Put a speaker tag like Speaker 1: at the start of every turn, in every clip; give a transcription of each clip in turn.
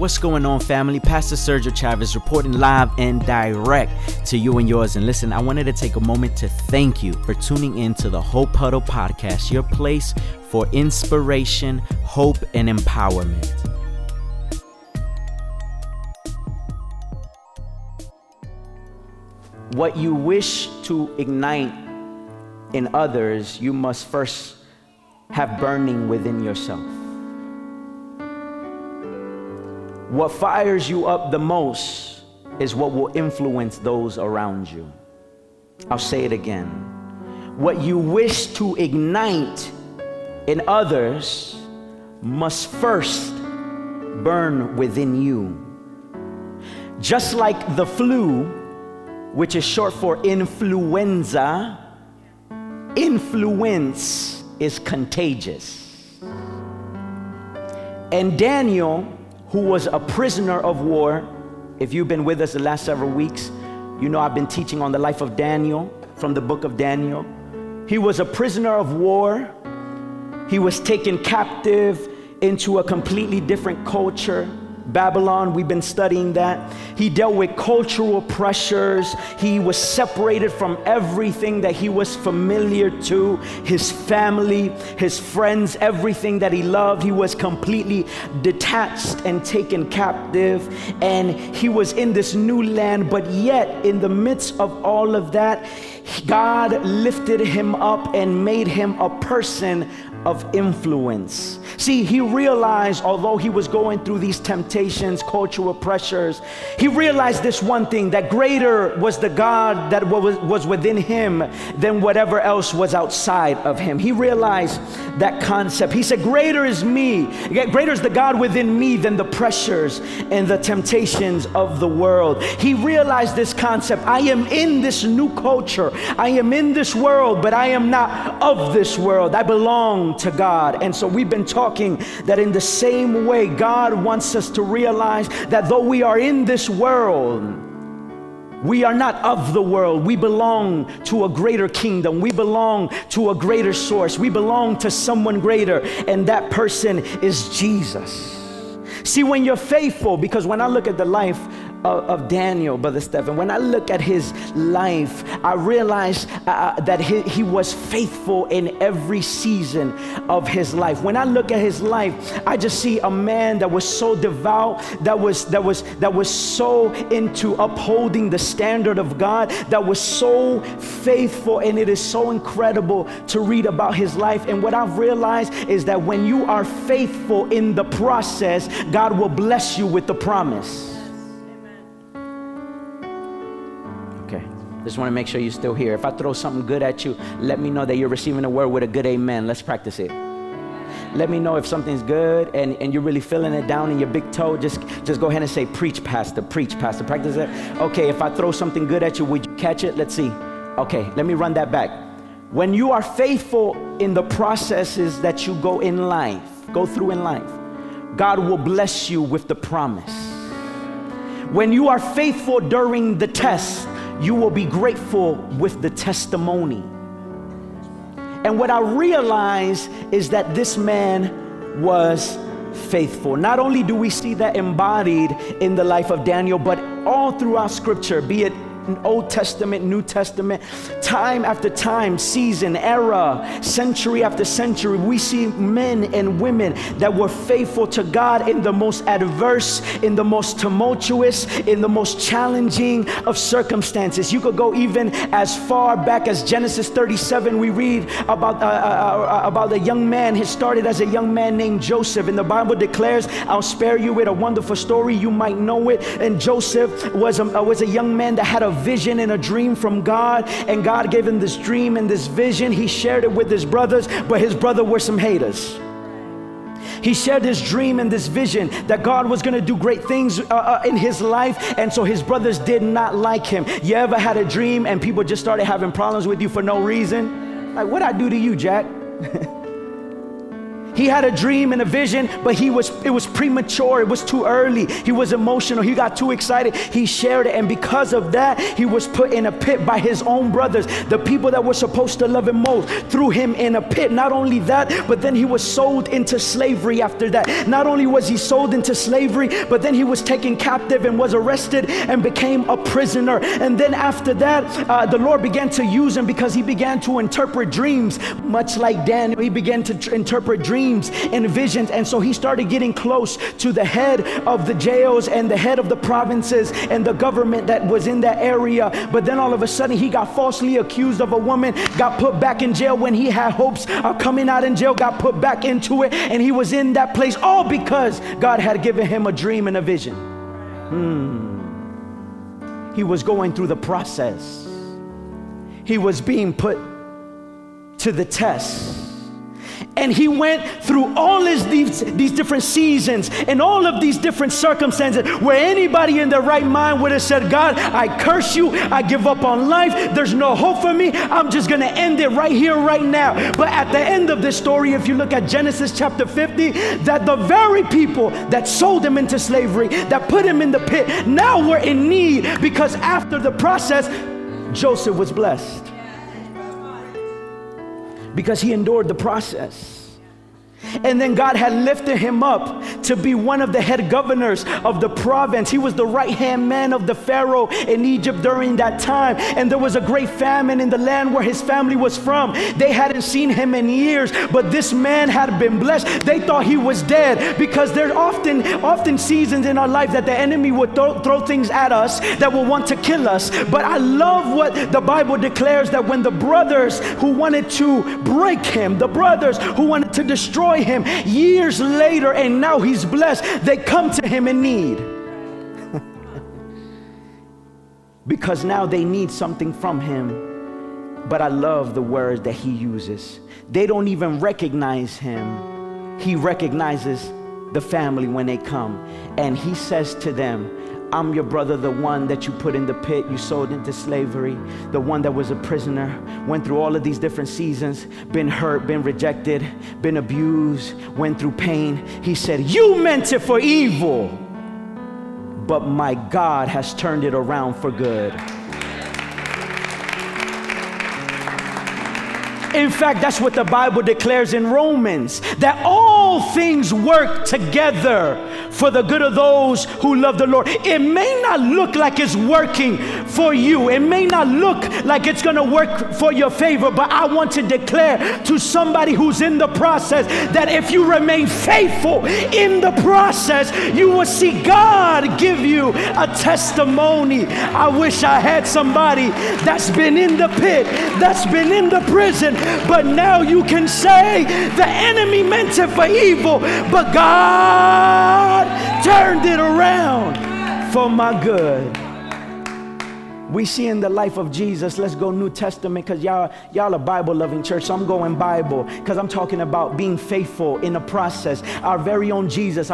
Speaker 1: What's going on, family? Pastor Sergio Chavez reporting live and direct to you and yours. And listen, I wanted to take a moment to thank you for tuning in to the Hope Huddle podcast, your place for inspiration, hope, and empowerment. What you wish to ignite in others, you must first have burning within yourself. What fires you up the most is what will influence those around you. I'll say it again. What you wish to ignite in others must first burn within you. Just like the flu, which is short for influenza, influence is contagious. And Daniel who was a prisoner of war. If you've been with us the last several weeks, you know I've been teaching on the life of Daniel from the book of Daniel. He was a prisoner of war. He was taken captive into a completely different culture. Babylon, we've been studying that. He dealt with cultural pressures. He was separated from everything that he was familiar to his family, his friends, everything that he loved. He was completely detached and taken captive. And he was in this new land, but yet, in the midst of all of that, God lifted him up and made him a person of influence. See, he realized, although he was going through these temptations, cultural pressures, he realized this one thing that greater was the God that was, within him than whatever else was outside of him. He realized that concept. He said, Greater is me, greater is the God within me than the pressures and the temptations of the world. He realized this concept. I am in this new culture, I am in this world, but I am not of this world. I belong to God. And so we've been talking that in the same way, God wants us to realize that though we are in this world, we are not of the world. We belong to a greater kingdom. We belong to a greater source. We belong to someone greater, and that person is Jesus. See, when you're faithful, because when I look at the life of, Daniel, Brother Stephen, when I look at his life, I realize uh, uh, that he, he was faithful in every season of his life. When I look at his life, I just see a man that was so devout, that was that was that was so into upholding the standard of God, that was so faithful, and it is so incredible to read about his life. And what I've realized is that when you are faithful in the process, God will bless you with the promise. Just want to make sure you're still here. If I throw something good at you, let me know that you're receiving a word with a good amen. Let's practice it. Let me know if something's good and, and you're really feeling it down in your big toe. Just, just go ahead and say, Preach, Pastor, preach, Pastor. Practice it. Okay, if I throw something good at you, would you catch it? Let's see. Okay, let me run that back. When you are faithful in the processes that you go in life, go through in life, God will bless you with the promise. When you are faithful during the test, you will be grateful with the testimony. And what I realize is that this man was faithful. Not only do we see that embodied in the life of Daniel, but all throughout scripture, be it Old Testament, New Testament, time after time, season, era, century after century, we see men and women that were faithful to God in the most adverse, in the most tumultuous, in the most challenging of circumstances. You could go even as far back as Genesis 37. We read about, uh, uh, uh, about a young man. He started as a young man named Joseph, and the Bible declares, I'll spare you with a wonderful story. You might know it. And Joseph was a, was a young man that had a vision and a dream from God, and God gave him this dream and this vision. He shared it with his brothers, but his brother were some haters. He shared this dream and this vision that God was going to do great things uh, uh, in his life, and so his brothers did not like him. You ever had a dream and people just started having problems with you for no reason? Like, what I do to you, Jack? He had a dream and a vision, but he was it was premature. It was too early. He was emotional. He got too excited. He shared it, and because of that, he was put in a pit by his own brothers, the people that were supposed to love him most, threw him in a pit. Not only that, but then he was sold into slavery after that. Not only was he sold into slavery, but then he was taken captive and was arrested and became a prisoner. And then after that, uh, the Lord began to use him because he began to interpret dreams, much like Daniel. He began to tr- interpret dreams dreams and visions. And so he started getting close to the head of the jails and the head of the provinces and the government that was in that area. But then all of a sudden, he got falsely accused of a woman, got put back in jail when he had hopes of coming out in jail, got put back into it, and he was in that place all because God had given him a dream and a vision. Hmm. He was going through the process, he was being put to the test. And he went through all his, these, these different seasons and all of these different circumstances where anybody in their right mind would have said, God, I curse you. I give up on life. There's no hope for me. I'm just going to end it right here, right now. But at the end of this story, if you look at Genesis chapter 50, that the very people that sold him into slavery, that put him in the pit, now were in need because after the process, Joseph was blessed because he endured the process. And then God had lifted him up to be one of the head governors of the province. He was the right hand man of the Pharaoh in Egypt during that time. And there was a great famine in the land where his family was from. They hadn't seen him in years, but this man had been blessed. They thought he was dead because there are often, often seasons in our life that the enemy would throw, throw things at us that will want to kill us. But I love what the Bible declares that when the brothers who wanted to break him, the brothers who wanted to destroy him years later, and now he's blessed. They come to him in need. because now they need something from him. But I love the words that he uses. They don't even recognize him, he recognizes the family when they come. And he says to them, I'm your brother, the one that you put in the pit, you sold into slavery, the one that was a prisoner, went through all of these different seasons, been hurt, been rejected, been abused, went through pain. He said, You meant it for evil, but my God has turned it around for good. In fact, that's what the Bible declares in Romans that all things work together for the good of those who love the Lord. It may not look like it's working for you, it may not look like it's going to work for your favor, but I want to declare to somebody who's in the process that if you remain faithful in the process, you will see God give you a testimony. I wish I had somebody that's been in the pit, that's been in the prison, but now you can say the enemy meant it for evil, but God turned it around for my good. We see in the life of Jesus, let's go New Testament because y'all, y'all a Bible loving church. So I'm going Bible because I'm talking about being faithful in the process. Our very own Jesus.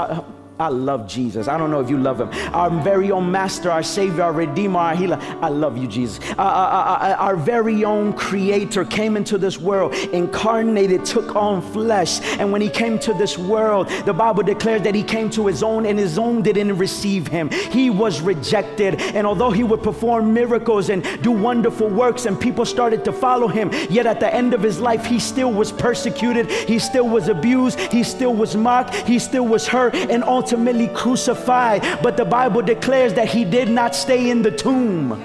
Speaker 1: I love Jesus. I don't know if you love him. Our very own master, our savior, our redeemer, our healer. I love you, Jesus. Uh, uh, uh, uh, our very own creator came into this world, incarnated, took on flesh. And when he came to this world, the Bible declares that he came to his own and his own didn't receive him. He was rejected. And although he would perform miracles and do wonderful works and people started to follow him, yet at the end of his life, he still was persecuted. He still was abused. He still was mocked. He still was hurt. And all ultimately crucified. But the Bible declares that he did not stay in the tomb.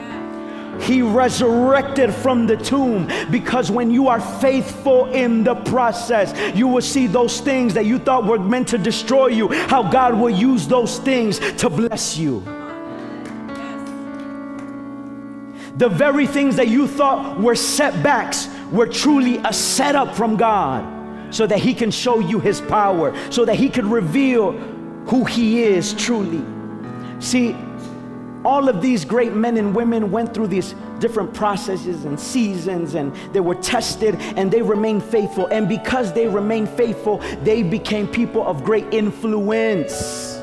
Speaker 1: He resurrected from the tomb because when you are faithful in the process, you will see those things that you thought were meant to destroy you, how God will use those things to bless you. The very things that you thought were setbacks were truly a setup from God so that He can show you His power, so that He could reveal who He is truly. See, all of these great men and women went through these different processes and seasons and they were tested and they remained faithful. And because they remained faithful, they became people of great influence.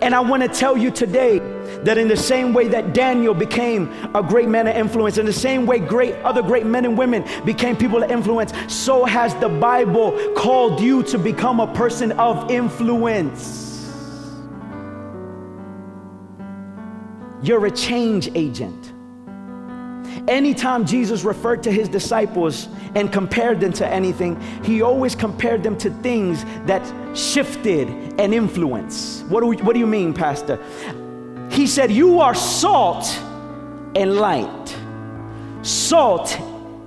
Speaker 1: And I want to tell you today that in the same way that Daniel became a great man of influence, in the same way great other great men and women became people of influence, so has the Bible called you to become a person of influence. You're a change agent. Anytime Jesus referred to his disciples and compared them to anything, he always compared them to things that shifted and influence. What do, we, what do you mean, Pastor? He said, You are salt and light. Salt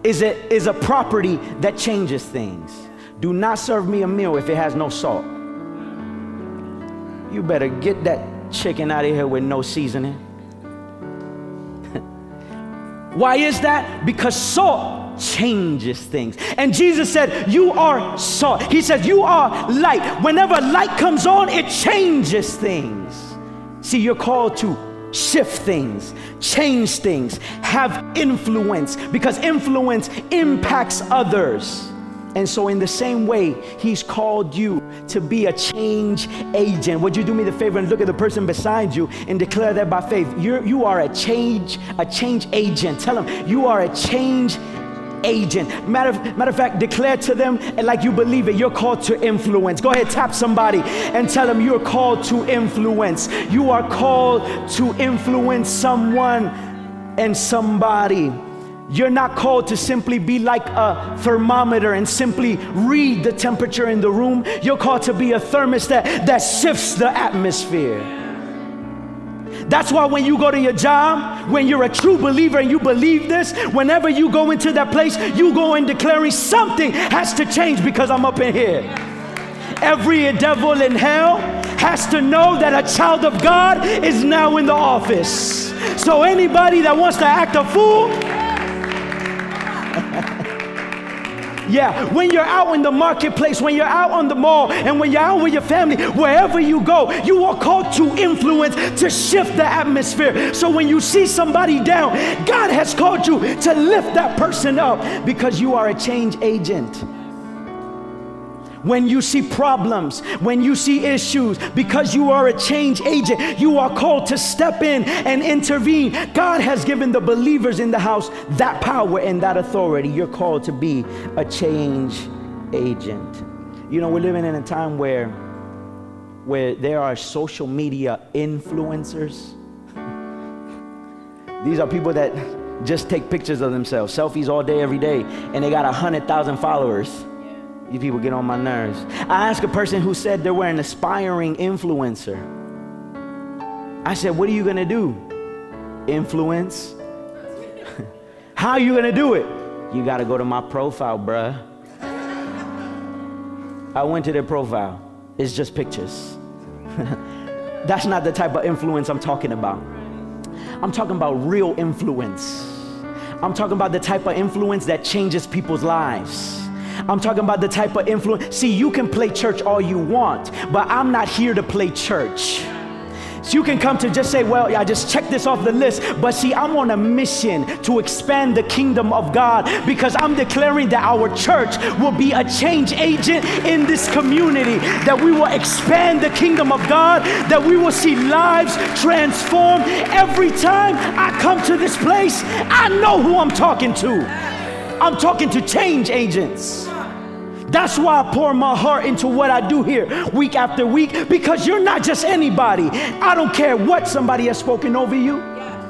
Speaker 1: is a, is a property that changes things. Do not serve me a meal if it has no salt. You better get that chicken out of here with no seasoning. Why is that? Because salt changes things. And Jesus said, You are salt. He said, You are light. Whenever light comes on, it changes things. See, you're called to shift things, change things, have influence because influence impacts others. And so, in the same way, He's called you to be a change agent. Would you do me the favor and look at the person beside you and declare that by faith? You're, you are a change, a change agent. Tell them you are a change agent. Matter of, matter of fact, declare to them like you believe it, you're called to influence. Go ahead, tap somebody and tell them you're called to influence. You are called to influence someone and somebody. You're not called to simply be like a thermometer and simply read the temperature in the room. You're called to be a thermostat that shifts the atmosphere. That's why when you go to your job, when you're a true believer and you believe this, whenever you go into that place, you go in declaring something has to change because I'm up in here. Every devil in hell has to know that a child of God is now in the office. So anybody that wants to act a fool, Yeah, when you're out in the marketplace, when you're out on the mall, and when you're out with your family, wherever you go, you are called to influence, to shift the atmosphere. So when you see somebody down, God has called you to lift that person up because you are a change agent when you see problems, when you see issues, because you are a change agent, you are called to step in and intervene. God has given the believers in the house that power and that authority. You're called to be a change agent. You know, we're living in a time where where there are social media influencers. These are people that just take pictures of themselves, selfies all day, every day, and they got a hundred thousand followers. You people get on my nerves. I asked a person who said they were an aspiring influencer. I said, What are you going to do? Influence? How are you going to do it? You got to go to my profile, bruh. I went to their profile. It's just pictures. That's not the type of influence I'm talking about. I'm talking about real influence. I'm talking about the type of influence that changes people's lives. I'm talking about the type of influence. See, you can play church all you want, but I'm not here to play church. So you can come to just say, well, I just checked this off the list. But see, I'm on a mission to expand the kingdom of God because I'm declaring that our church will be a change agent in this community, that we will expand the kingdom of God, that we will see lives transformed. Every time I come to this place, I know who I'm talking to. I'm talking to change agents. That's why I pour my heart into what I do here week after week because you're not just anybody. I don't care what somebody has spoken over you,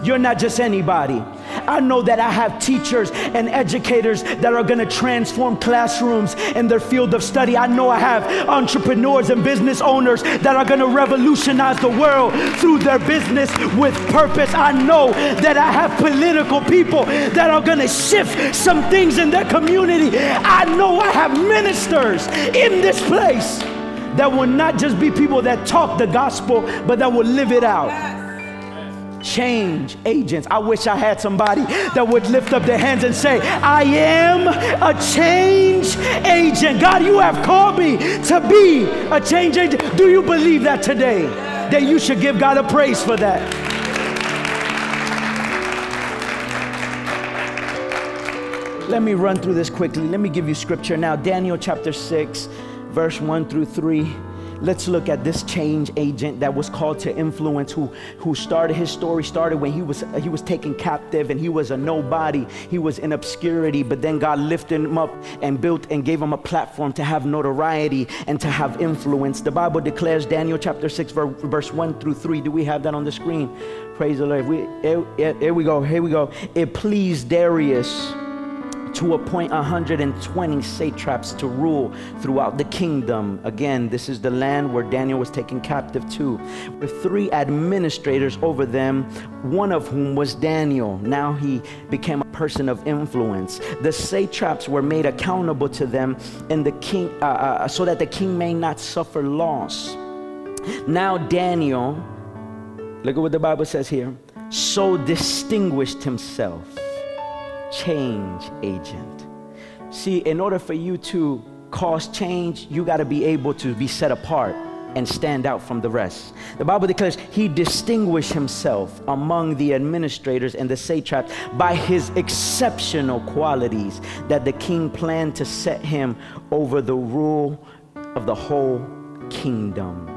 Speaker 1: you're not just anybody. I know that I have teachers and educators that are going to transform classrooms in their field of study. I know I have entrepreneurs and business owners that are going to revolutionize the world through their business with purpose. I know that I have political people that are going to shift some things in their community. I know I have ministers in this place that will not just be people that talk the gospel, but that will live it out change agents. I wish I had somebody that would lift up their hands and say, I am a change agent. God, you have called me to be a change agent. Do you believe that today? That you should give God a praise for that. Let me run through this quickly. Let me give you scripture now. Daniel chapter 6, verse 1 through 3. Let's look at this change agent that was called to influence who who started his story started when he was he was taken captive and he was a nobody. He was in obscurity but then god lifted him up and built and gave him a platform to have notoriety and to have influence. The bible declares daniel chapter 6 verse 1 through 3 do we have that on the screen? Praise the lord. We, here, here we go here we go. It pleased darius to appoint 120 satraps to rule throughout the kingdom. Again, this is the land where Daniel was taken captive to, with three administrators over them, one of whom was Daniel. Now he became a person of influence. The satraps were made accountable to them, and the king, uh, uh, so that the king may not suffer loss. Now Daniel, look at what the Bible says here, so distinguished himself change agent. See, in order for you to cause change, you got to be able to be set apart and stand out from the rest. The Bible declares he distinguished himself among the administrators and the satraps by his exceptional qualities that the king planned to set him over the rule of the whole kingdom.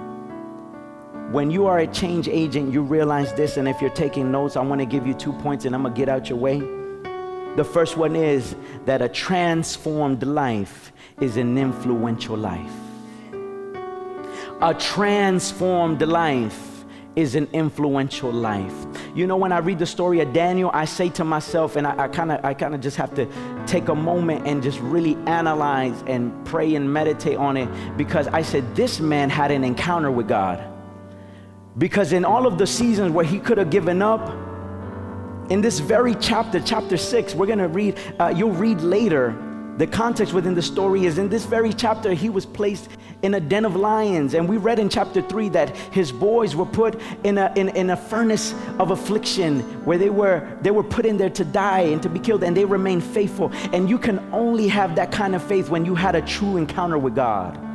Speaker 1: When you are a change agent, you realize this, and if you're taking notes, I want to give you two points and I'm going to get out your way. The first one is that a transformed life is an influential life. A transformed life is an influential life. You know, when I read the story of Daniel, I say to myself, and I kind of I kind of just have to take a moment and just really analyze and pray and meditate on it because I said, this man had an encounter with God. Because in all of the seasons where he could have given up, in this very chapter, chapter six, we're going to read, uh, you'll read later. The context within the story is in this very chapter, he was placed in a den of lions. And we read in chapter three that his boys were put in a, in, in a furnace of affliction where they were, they were put in there to die and to be killed, and they remained faithful. And you can only have that kind of faith when you had a true encounter with God.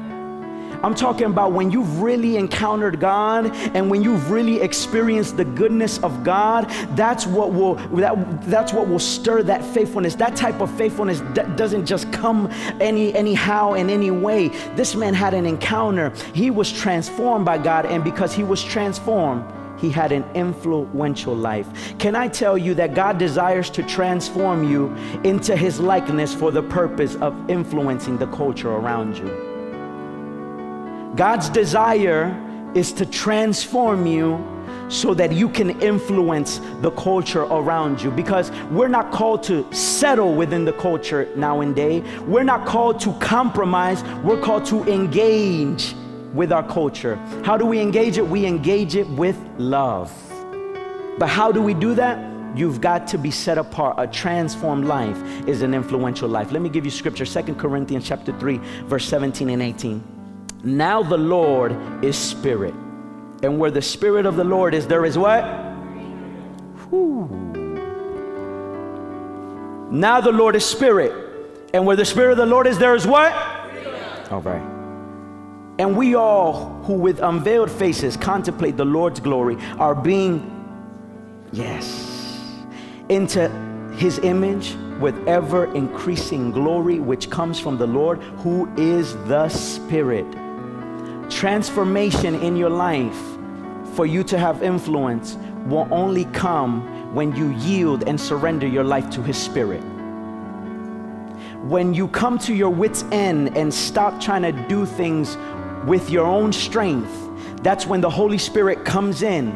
Speaker 1: I'm talking about when you've really encountered God and when you've really experienced the goodness of God, that's what will that, that's what will stir that faithfulness. That type of faithfulness that doesn't just come any anyhow in any way. This man had an encounter. He was transformed by God and because he was transformed, he had an influential life. Can I tell you that God desires to transform you into his likeness for the purpose of influencing the culture around you? God's desire is to transform you so that you can influence the culture around you because we're not called to settle within the culture now and day. We're not called to compromise, we're called to engage with our culture. How do we engage it? We engage it with love. But how do we do that? You've got to be set apart. A transformed life is an influential life. Let me give you scripture, Second Corinthians chapter 3, verse 17 and 18. Now the Lord is spirit. And where the spirit of the Lord is, there is what? Whew. Now the Lord is spirit. And where the spirit of the Lord is, there is what? All right. And we all who with unveiled faces contemplate the Lord's glory are being, yes, into his image with ever increasing glory, which comes from the Lord, who is the Spirit transformation in your life for you to have influence will only come when you yield and surrender your life to His Spirit. When you come to your wits' end and stop trying to do things with your own strength, that's when the Holy Spirit comes in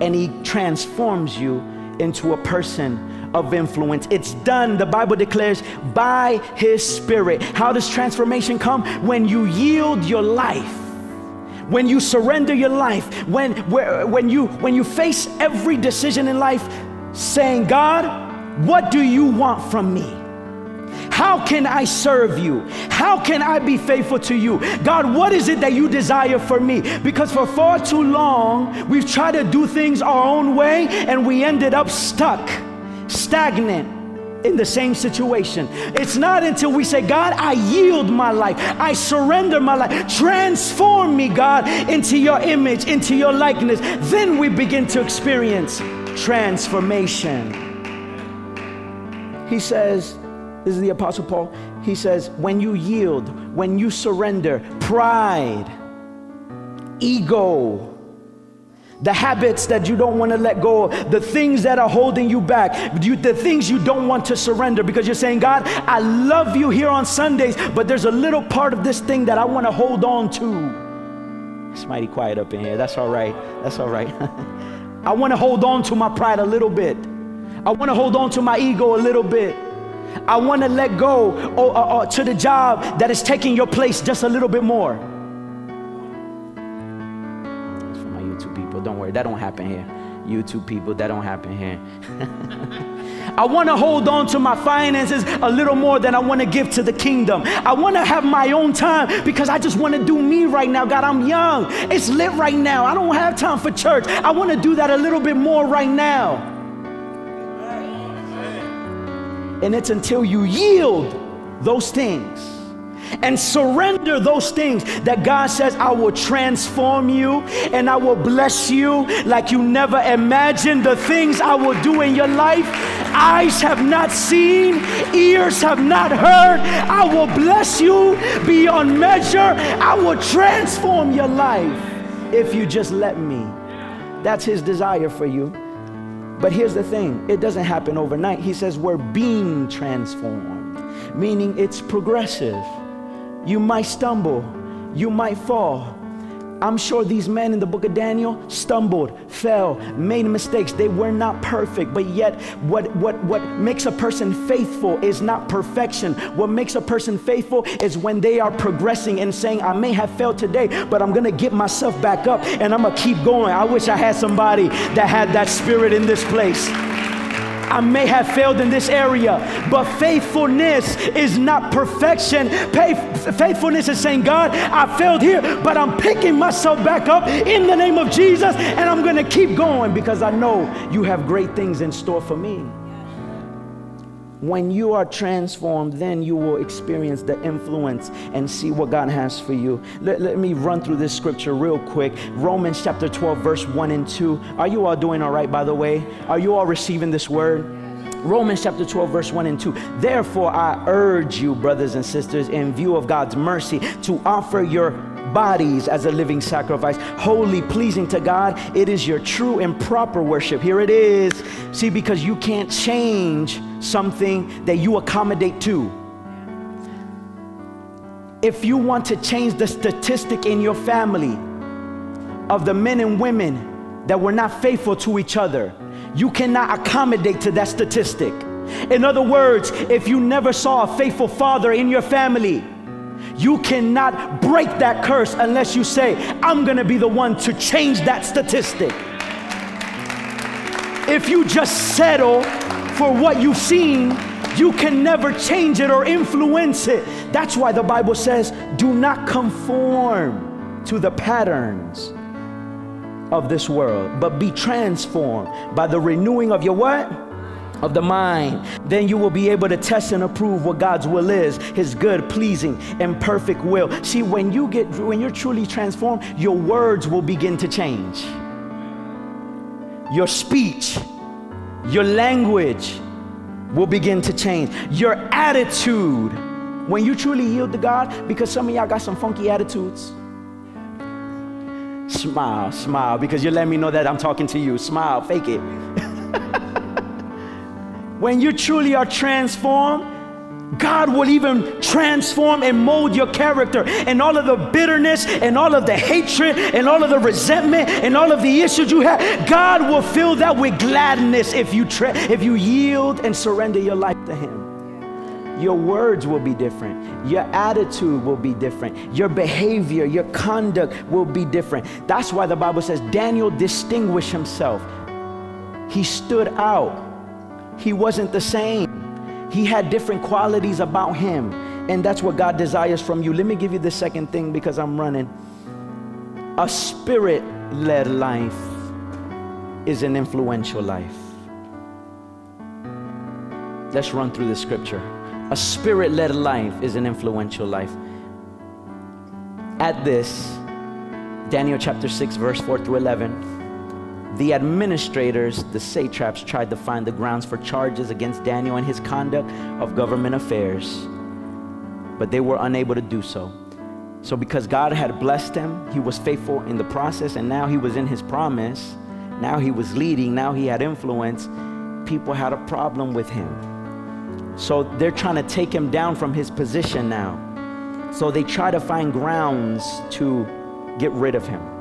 Speaker 1: and He transforms you into a person of influence. It's done, the Bible declares, by His Spirit. How does transformation come? When you yield your life when you surrender your life, when, when, you, when you face every decision in life saying, God, what do you want from me? How can I serve you? How can I be faithful to you? God, what is it that you desire for me? Because for far too long, we've tried to do things our own way and we ended up stuck, stagnant in the same situation. It's not until we say, God, I yield my life, I surrender my life, transform me, God, into your image, into your likeness. Then we begin to experience transformation. He says, this is the Apostle Paul, he says, when you yield, when you surrender, pride ego the habits that you don't want to let go of, the things that are holding you back, you, the things you don't want to surrender because you're saying, God, I love you here on Sundays, but there's a little part of this thing that I want to hold on to. It's mighty quiet up in here. That's all right. That's all right. I want to hold on to my pride a little bit. I want to hold on to my ego a little bit. I want to let go oh, uh, uh, to the job that is taking your place just a little bit more. Don't worry, that don't happen here. YouTube people, that don't happen here. I want to hold on to my finances a little more than I want to give to the kingdom. I want to have my own time because I just want to do me right now. God, I'm young. It's lit right now. I don't have time for church. I want to do that a little bit more right now. And it's until you yield those things and surrender those things that God says, I will transform you and I will bless you like you never imagined. The things I will do in your life, eyes have not seen, ears have not heard. I will bless you beyond measure. I will transform your life if you just let me. That's His desire for you. But here's the thing it doesn't happen overnight. He says we're being transformed, meaning it's progressive. You might stumble, you might fall. I'm sure these men in the book of Daniel stumbled, fell, made mistakes. They were not perfect, but yet what, what, what makes a person faithful is not perfection. What makes a person faithful is when they are progressing and saying, I may have failed today, but I'm gonna get myself back up and I'm gonna keep going. I wish I had somebody that had that spirit in this place. I may have failed in this area, but faithfulness is not perfection. faithfulness is saying, God, I failed here, but I'm picking myself back up in the name of Jesus, and I'm going to keep going because I know you have great things in store for me. When you are transformed, then you will experience the influence and see what God has for you. Let, let me run through this scripture real quick. Romans chapter 12, verse 1 and 2. Are you all doing all right, by the way? Are you all receiving this word? Romans chapter 12, verse 1 and 2. Therefore, I urge you, brothers and sisters, in view of God's mercy, to offer your bodies as a living sacrifice, holy, pleasing to God. It is your true and proper worship. Here it is. See, because you can't change something that you accommodate to. If you want to change the statistic in your family of the men and women that were not faithful to each other, you cannot accommodate to that statistic. In other words, if you never saw a faithful father in your family, you cannot break that curse unless you say, I'm gonna be the one to change that statistic. If you just settle for what you've seen, you can never change it or influence it. That's why the Bible says, do not conform to the patterns of this world, but be transformed by the renewing of your what? of the mind, then you will be able to test and approve what God's will is, his good, pleasing, and perfect will. See, when you get when you're truly transformed, your words will begin to change. Your speech, your language will begin to change. Your attitude, when you truly yield to God, because some of y'all got some funky attitudes. Smile, smile, because you're letting me know that I'm talking to you. Smile, fake it. when you truly are transformed, God will even transform and mold your character and all of the bitterness and all of the hatred and all of the resentment and all of the issues you have. God will fill that with gladness if you tra- if you yield and surrender your life to him. Your words will be different. Your attitude will be different. Your behavior, your conduct will be different. That's why the Bible says Daniel distinguished himself. He stood out he wasn't the same. He had different qualities about him. And that's what God desires from you. Let me give you the second thing because I'm running. A spirit led life is an influential life. Let's run through the scripture. A spirit led life is an influential life. At this, Daniel chapter 6, verse 4 through 11. The administrators, the satraps, tried to find the grounds for charges against Daniel and his conduct of government affairs, but they were unable to do so. So, because God had blessed him, he was faithful in the process, and now he was in his promise. Now he was leading, now he had influence. People had a problem with him. So, they're trying to take him down from his position now. So, they try to find grounds to get rid of him.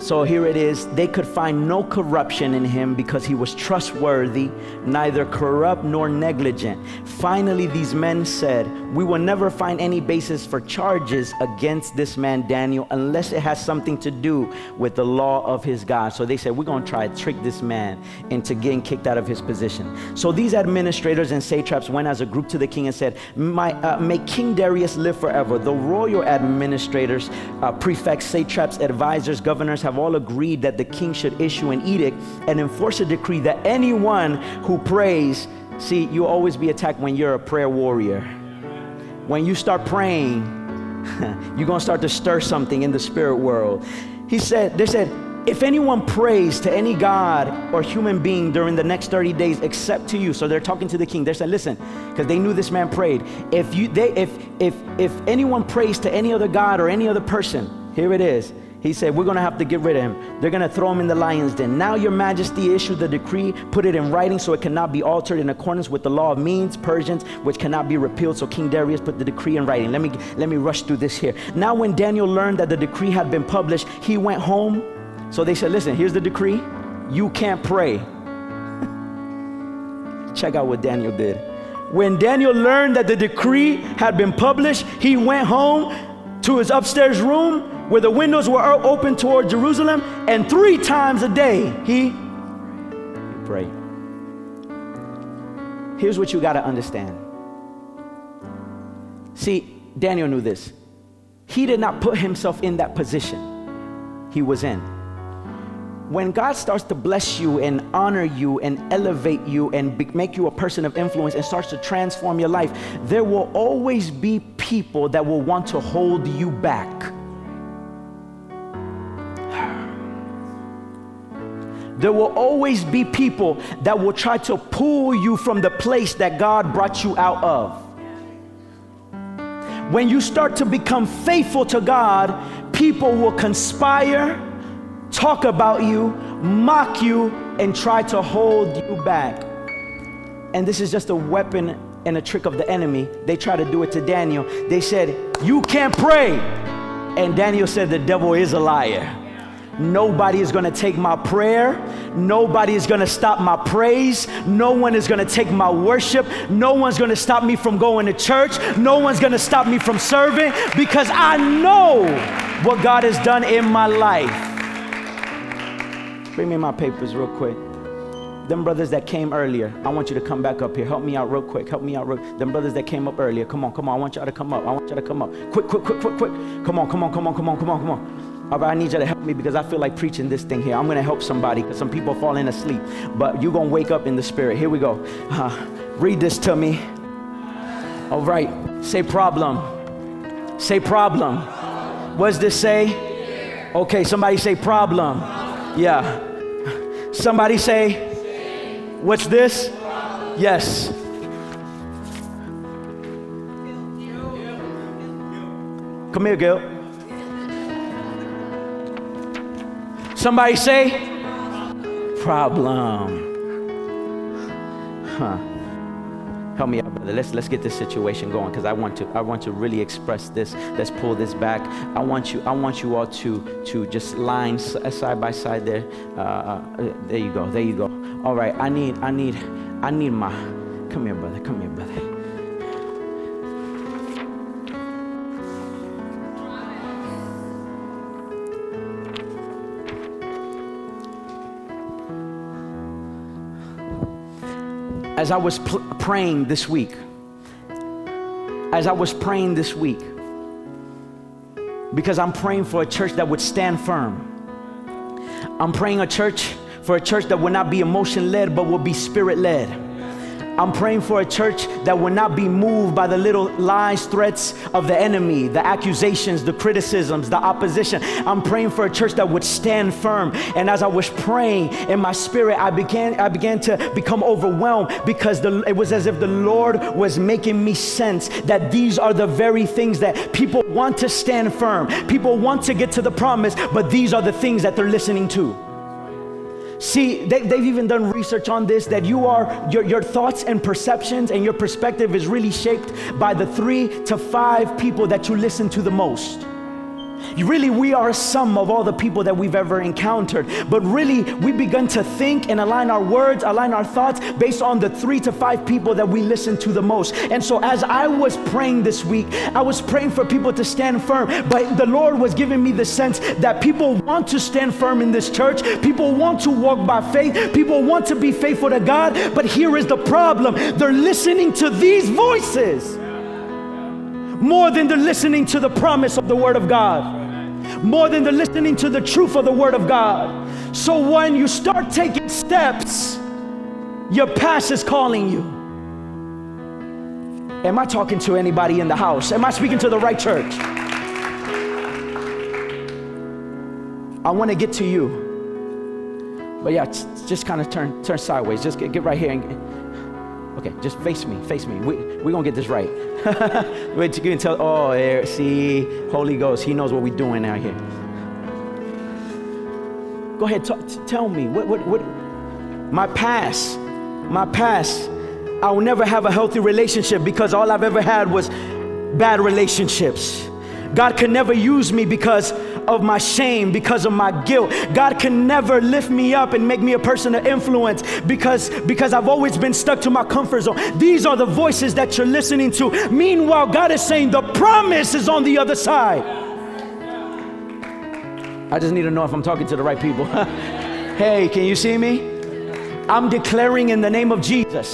Speaker 1: So here it is. They could find no corruption in him because he was trustworthy, neither corrupt nor negligent. Finally, these men said, We will never find any basis for charges against this man Daniel unless it has something to do with the law of his God. So they said, We're going to try to trick this man into getting kicked out of his position. So these administrators and satraps went as a group to the king and said, My, uh, May King Darius live forever. The royal administrators, uh, prefects, satraps, advisors, governors, have all agreed that the king should issue an edict and enforce a decree that anyone who prays, see, you always be attacked when you're a prayer warrior. When you start praying, you're gonna start to stir something in the spirit world. He said, they said, if anyone prays to any god or human being during the next 30 days except to you so they're talking to the king they're saying listen because they knew this man prayed if you they if if if anyone prays to any other god or any other person here it is he said, We're going to have to get rid of him. They're going to throw him in the lion's den. Now, your majesty, issue the decree, put it in writing so it cannot be altered in accordance with the law of Medes, Persians, which cannot be repealed. So King Darius put the decree in writing. Let me, let me rush through this here. Now, when Daniel learned that the decree had been published, he went home. So they said, Listen, here's the decree. You can't pray. Check out what Daniel did. When Daniel learned that the decree had been published, he went home to his upstairs room where the windows were open toward Jerusalem, and three times a day he prayed. Here's what you got to understand. See, Daniel knew this. He did not put himself in that position he was in. When God starts to bless you and honor you and elevate you and make you a person of influence and starts to transform your life, there will always be people that will want to hold you back. There will always be people that will try to pull you from the place that God brought you out of. When you start to become faithful to God, people will conspire, talk about you, mock you, and try to hold you back. And this is just a weapon and a trick of the enemy. They try to do it to Daniel. They said, You can't pray. And Daniel said, The devil is a liar. Nobody is to take my prayer. Nobody is to stop my praise. No one is to take my worship. No one's to stop me from going to church. No one's to stop me from serving because I know what God has done in my life. Bring me my papers real quick. Them brothers that came earlier, I want you to come back up here. Help me out real quick. Help me out real Them brothers that came up earlier, come on, come on. I want y'all to come up. I want y'all to come up. Quick, quick, quick, quick, quick. Come on, come on, come on, come on, come on, come on. All right, I need you to help me because I feel like preaching this thing here. I'm going to help somebody because some people are falling asleep. But you're going to wake up in the spirit. Here we go. Uh, read this to me. All right. Say problem. Say problem. What does this say? Okay, somebody say problem. Yeah. Somebody say, what's this? Yes. Come here, Gil. Somebody say, problem. Huh. Help me out, brother. Let's let's get this situation going because I want to I want to really express this. Let's pull this back. I want you I want you all to to just line side by side there. Uh, uh, there you go. There you go. All right. I need I need I need my. Come here, brother. Come here, brother. As I was pl- praying this week, as I was praying this week, because I'm praying for a church that would stand firm. I'm praying a church for a church that will not be emotion led but will be spirit led. I'm praying for a church that will not be moved by the little lies, threats of the enemy, the accusations, the criticisms, the opposition. I'm praying for a church that would stand firm. And as I was praying in my spirit, I began, I began to become overwhelmed because the, it was as if the Lord was making me sense that these are the very things that people want to stand firm. People want to get to the promise, but these are the things that they're listening to. See, they, have even done research on this that you are, your, your thoughts and perceptions and your perspective is really shaped by the three to five people that you listen to the most. Really, we are a sum of all the people that we've ever encountered. But really, we begun to think and align our words, align our thoughts based on the three to five people that we listen to the most. And so, as I was praying this week, I was praying for people to stand firm. But the Lord was giving me the sense that people want to stand firm in this church. People want to walk by faith. People want to be faithful to God. But here is the problem they're listening to these voices more than they're listening to the promise of the Word of God more than the listening to the truth of the Word of God. So when you start taking steps, your past is calling you. Am I talking to anybody in the house? Am I speaking to the right church? I want to get to you. But yeah, just kind of turn turn sideways. Just get, get right here and Okay, just face me, face me. We, we're going to get this right. Wait, you can tell, oh, there, see, Holy Ghost, He knows what we're doing out here. Go ahead, t- tell me, what, what, what, my past, my past, I will never have a healthy relationship because all I've ever had was bad relationships. God can never use me because of my shame, because of my guilt. God can never lift me up and make me a person of influence because, because I've always been stuck to my comfort zone. These are the voices that you're listening to. Meanwhile, God is saying the promise is on the other side. I just need to know if I'm talking to the right people. hey, can you see me? I'm declaring in the name of Jesus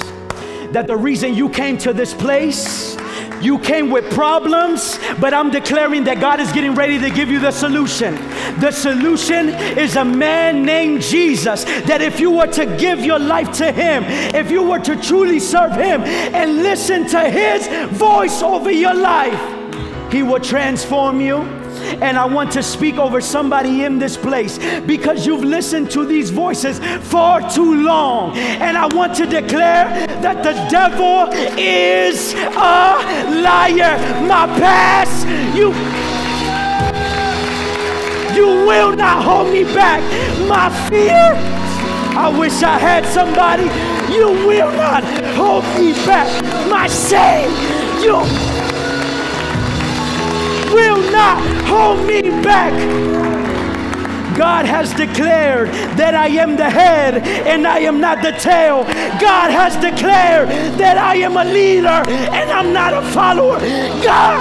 Speaker 1: that the reason you came to this place you came with problems, but I'm declaring that God is getting ready to give you the solution. The solution is a man named Jesus. That if you were to give your life to Him, if you were to truly serve Him and listen to His voice over your life, He will transform you and I want to speak over somebody in this place because you've listened to these voices far too long. And I want to declare that the devil is a liar. My past, you. You will not hold me back. My fear, I wish I had somebody. You will not hold me back. My shame, you will not hold me back. God has declared that I am the head and I am not the tail. God has declared that I am a leader and I'm not a follower. God,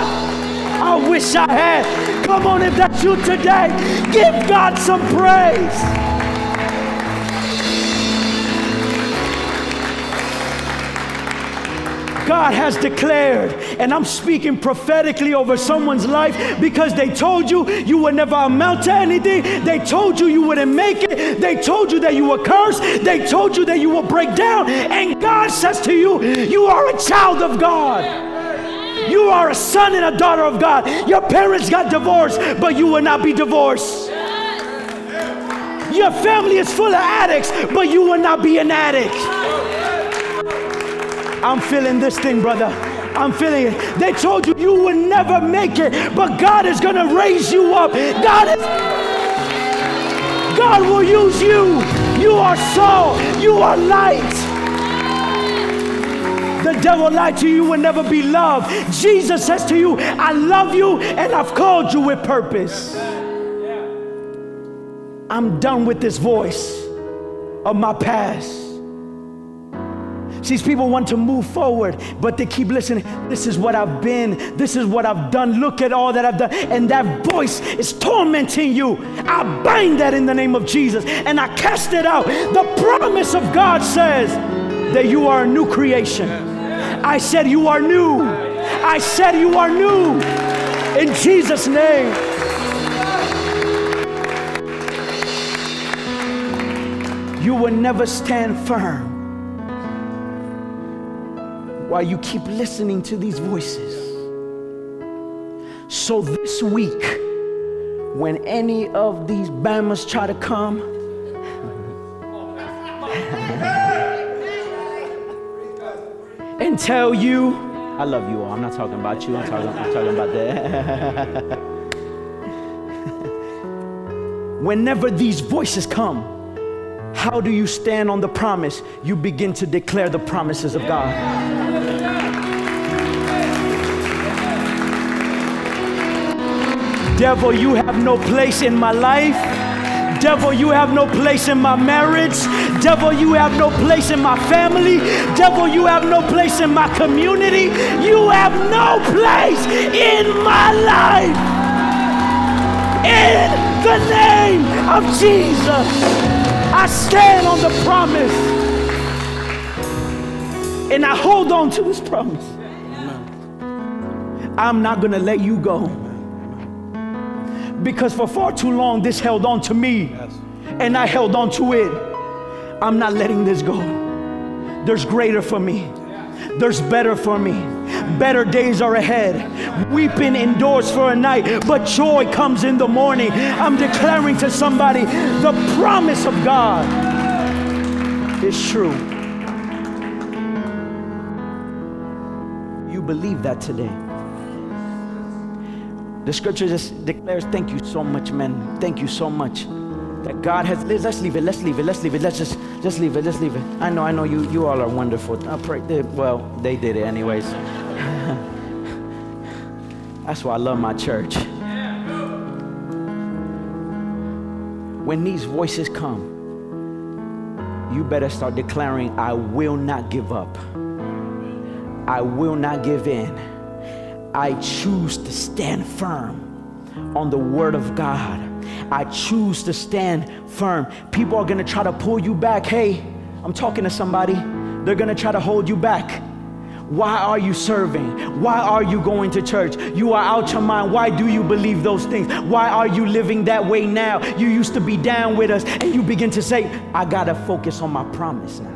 Speaker 1: I wish I had. Come on, if that's you today, give God some praise. God has declared, and I'm speaking prophetically over someone's life because they told you you would never amount to anything. They told you you wouldn't make it. They told you that you were cursed. They told you that you will break down. And God says to you, You are a child of God. You are a son and a daughter of God. Your parents got divorced, but you will not be divorced. Your family is full of addicts, but you will not be an addict. I'm feeling this thing, brother. I'm feeling it. They told you you would never make it, but God is going to raise you up. God is God will use you. You are salt. You are light. The devil lied to you, you will never be loved. Jesus says to you, I love you and I've called you with purpose. I'm done with this voice of my past. These people want to move forward, but they keep listening. This is what I've been. This is what I've done. Look at all that I've done. And that voice is tormenting you. I bind that in the name of Jesus and I cast it out. The promise of God says that you are a new creation. I said you are new. I said you are new. In Jesus' name. You will never stand firm while you keep listening to these voices. So this week, when any of these Bamas try to come, and tell you, I love you all. I'm not talking about you. I'm talking, I'm talking about that. Whenever these voices come, how do you stand on the promise? You begin to declare the promises of God. Devil, you have no place in my life. Devil, you have no place in my marriage. Devil, you have no place in my family. Devil, you have no place in my community. You have no place in my life. In the name of Jesus, I stand on the promise. And I hold on to this promise. I'm not going to let you go because for far too long this held on to me yes. and I held on to it. I'm not letting this go. There's greater for me. There's better for me. Better days are ahead. Weeping endures for a night, but joy comes in the morning. I'm declaring to somebody the promise of God is true. You believe that today. The scripture just declares, Thank you so much, man. Thank you so much. That God has let's leave it, let's leave it, let's leave it, let's just just leave it, let's leave it. I know, I know you you all are wonderful. I pray they, well, they did it anyways. That's why I love my church. When these voices come, you better start declaring, I will not give up. I will not give in. I choose to stand firm on the Word of God. I choose to stand firm. People are gonna try to pull you back. Hey, I'm talking to somebody. They're gonna try to hold you back. Why are you serving? Why are you going to church? You are out your mind. Why do you believe those things? Why are you living that way now? You used to be down with us, and you begin to say, I gotta focus on my promise now.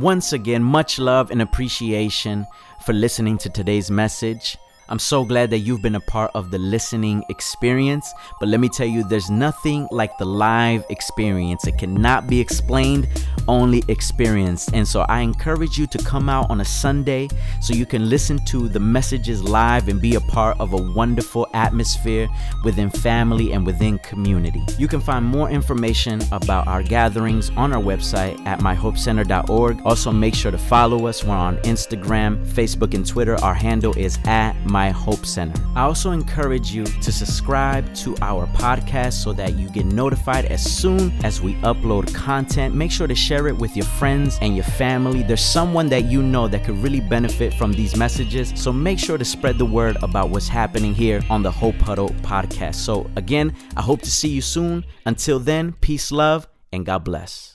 Speaker 2: Once again, much love and appreciation for listening to today's message. I'm so glad that you've been a part of the listening experience. But let me tell you, there's nothing like the live experience. It cannot be explained, only experienced. And so I encourage you to come out on a Sunday so you can listen to the messages live and be a part of a wonderful atmosphere within family and within community. You can find more information about our gatherings on our website at myhopecenter.org. Also, make sure to follow us. We're on Instagram, Facebook, and Twitter. Our handle is at my Hope Center. I also encourage you to subscribe to our podcast so that you get notified as soon as we upload content. Make sure to share it with your friends and your family. There's someone that you know that could really benefit from these messages. So make sure to spread the word about what's happening here on the Hope Huddle podcast. So, again, I hope to see you soon. Until then, peace, love, and God bless.